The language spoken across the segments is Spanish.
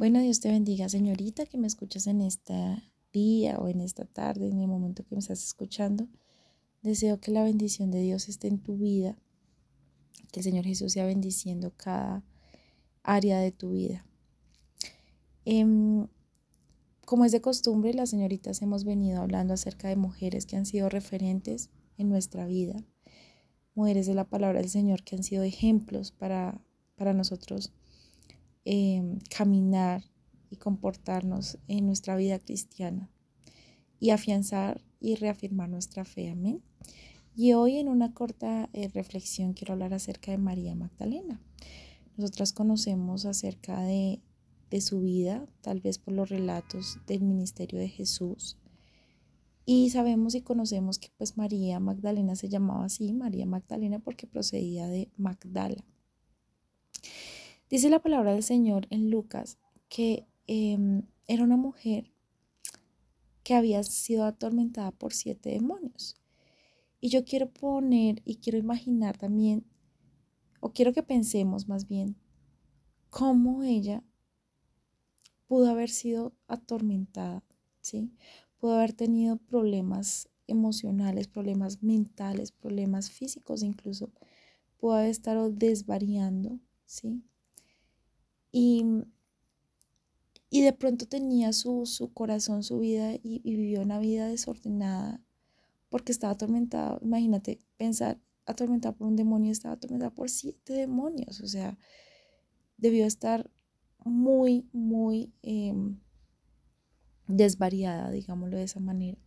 Bueno, Dios te bendiga, señorita, que me escuchas en este día o en esta tarde, en el momento que me estás escuchando. Deseo que la bendición de Dios esté en tu vida, que el Señor Jesús sea bendiciendo cada área de tu vida. Em, como es de costumbre, las señoritas hemos venido hablando acerca de mujeres que han sido referentes en nuestra vida, mujeres de la palabra del Señor que han sido ejemplos para, para nosotros Em, caminar y comportarnos en nuestra vida cristiana y afianzar y reafirmar nuestra fe. Amén. Y hoy en una corta eh, reflexión quiero hablar acerca de María Magdalena. Nosotras conocemos acerca de, de su vida, tal vez por los relatos del ministerio de Jesús. Y sabemos y conocemos que pues María Magdalena se llamaba así, María Magdalena, porque procedía de Magdala. Dice la palabra del Señor en Lucas que em, era una mujer que había sido atormentada por siete demonios. Y yo quiero poner y quiero imaginar también, o quiero que pensemos más bien, cómo ella pudo haber sido atormentada, ¿sí? Pudo haber tenido problemas emocionales, problemas mentales, problemas físicos incluso. Pudo haber estado desvariando, ¿sí? Y, y de pronto tenía su, su corazón, su vida y, vivió una vida desordenada porque estaba atormentada. Imagínate pensar, atormentada por un demonio, estaba atormentada por siete demonios. O sea, debió estar muy, muy em, desvariada, digámoslo de esa manera.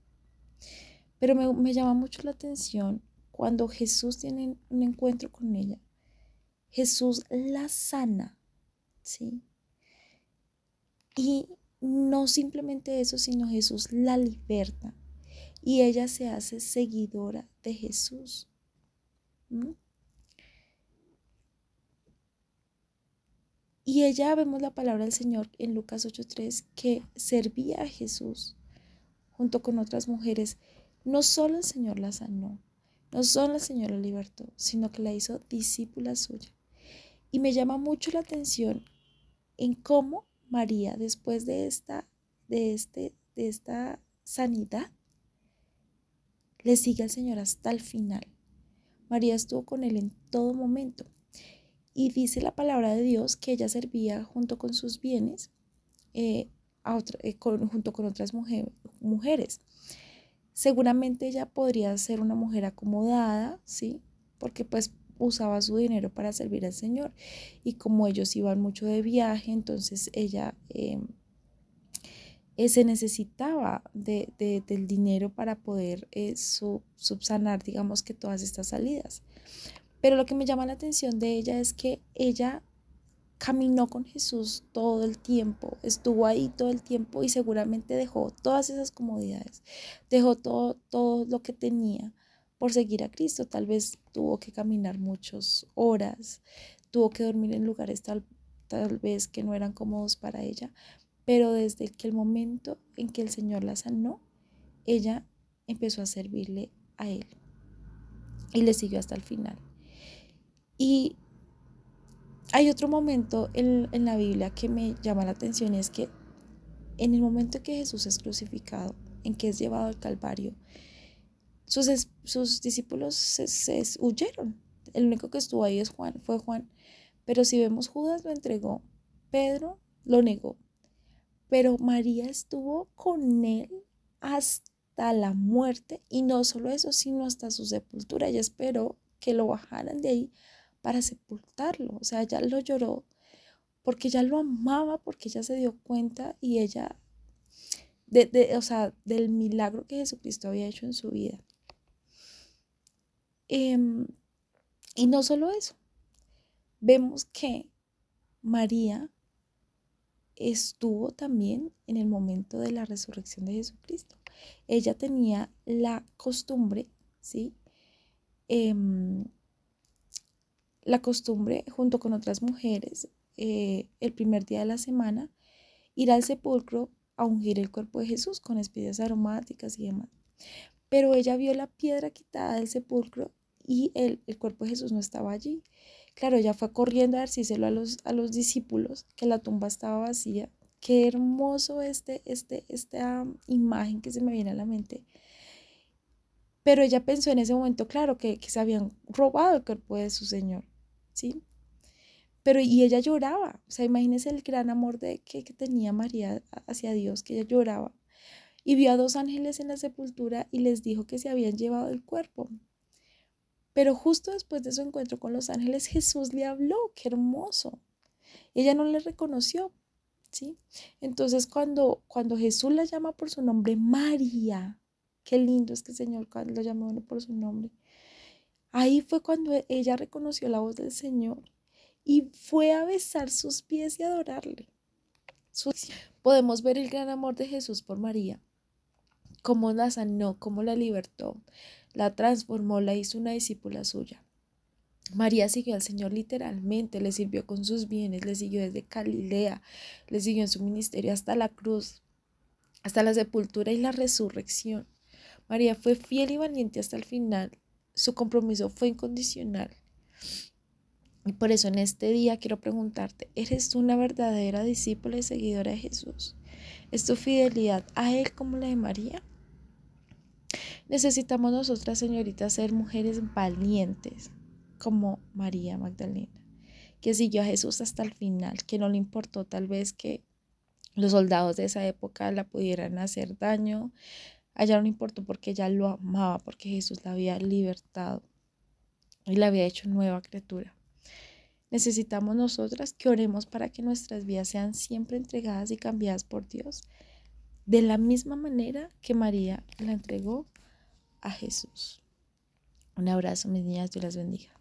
Pero me, me, llama mucho la atención cuando Jesús tiene un encuentro con ella. Jesús la sana. ¿Sí? Y no simplemente eso, sino Jesús la liberta y ella se hace seguidora de Jesús. Y ella vemos la palabra del Señor en Lucas 8:3 que servía a Jesús junto con otras mujeres. No solo el Señor la sanó, no solo el Señor la libertó, sino que la hizo discípula suya. Y me llama mucho la atención en cómo María, después de esta, de este, de esta sanidad, le sigue al Señor hasta el final. María estuvo con él en todo momento. Y dice la palabra de Dios que ella servía junto con sus bienes, eh, a eh, junto con otras mujeres. Seguramente ella podría ser una mujer acomodada, ¿sí? Porque pues usaba su dinero para servir al Señor. Y como ellos iban mucho de viaje, entonces ella em, eh, se necesitaba de, del dinero para poder eh, subsanar, digamos que todas estas salidas. Pero lo que me llama la atención de ella es que ella caminó con Jesús todo el tiempo, estuvo ahí todo el tiempo y seguramente dejó todas esas comodidades, dejó todo, todo lo que tenía por seguir a Cristo. Tal vez tuvo que caminar muchas horas, tuvo que dormir en lugares tal, tal vez que no eran cómodos para ella, pero desde que el momento en que el Señor la sanó, ella empezó a servirle a Él y le siguió hasta el final. Y hay otro momento en, en la Biblia que me llama la atención es que en el momento en que Jesús es crucificado, en que es llevado al Calvario, sus, discípulos se, huyeron. El único que estuvo ahí es Juan, fue Juan. Pero si vemos, Judas lo entregó, Pedro lo negó. Pero María estuvo con él hasta la muerte y no solo eso, sino hasta su sepultura. Ella esperó que lo bajaran de ahí para sepultarlo. O sea, ella lo lloró porque ella lo amaba, porque ella se dio cuenta y ella, de, o sea, del milagro que Jesucristo había hecho en su vida. Em, y no solo eso, vemos que María estuvo también en el momento de la resurrección de Jesucristo. Ella tenía la costumbre, ¿sí? Em, la costumbre, junto con otras mujeres, eh, el primer día de la semana, ir al sepulcro a ungir el cuerpo de Jesús con espigas aromáticas y demás. Pero ella vio la piedra quitada del sepulcro y el, cuerpo de Jesús no estaba allí. Claro, ella fue corriendo a decírselo a los, a los discípulos que la tumba estaba vacía, qué hermoso este, este, esta imagen que se me viene a la mente. Pero ella pensó en ese momento, claro, que, que se habían robado el cuerpo de su Señor, ¿sí? Pero y ella lloraba, o sea, imagínense el gran amor de, que, que tenía María hacia Dios, que ella lloraba. Y vio a dos ángeles en la sepultura y les dijo que se habían llevado el cuerpo. Pero justo después de su encuentro con los ángeles, Jesús le habló, qué hermoso. Ella no le reconoció, ¿sí? Entonces cuando, cuando Jesús la llama por su nombre, María, qué lindo es que el Señor lo llamó por su nombre. Ahí fue cuando ella reconoció la voz del Señor y fue a besar sus pies y adorarle. Podemos ver el gran amor de Jesús por María, cómo la sanó, cómo la libertó, la transformó, la hizo una discípula suya. María siguió al Señor literalmente, le sirvió con sus bienes, le siguió desde Galilea, le siguió en su ministerio hasta la cruz, hasta la sepultura y la resurrección. María fue fiel y valiente hasta el final. Su compromiso fue incondicional. Y por eso en este día quiero preguntarte, ¿eres tú una verdadera discípula y seguidora de Jesús? ¿Es tu fidelidad a Él como la de María? Necesitamos nosotras, señoritas, ser mujeres valientes como María Magdalena, que siguió a Jesús hasta el final, que no le importó tal vez que los soldados de esa época la pudieran hacer daño. A ella no le importó porque ella lo amaba, porque Jesús la había libertado y la había hecho nueva criatura. Necesitamos nosotras que oremos para que nuestras vidas sean siempre entregadas y cambiadas por Dios, de la misma manera que María la entregó a Jesús. Un abrazo, mis niñas, Dios las bendiga.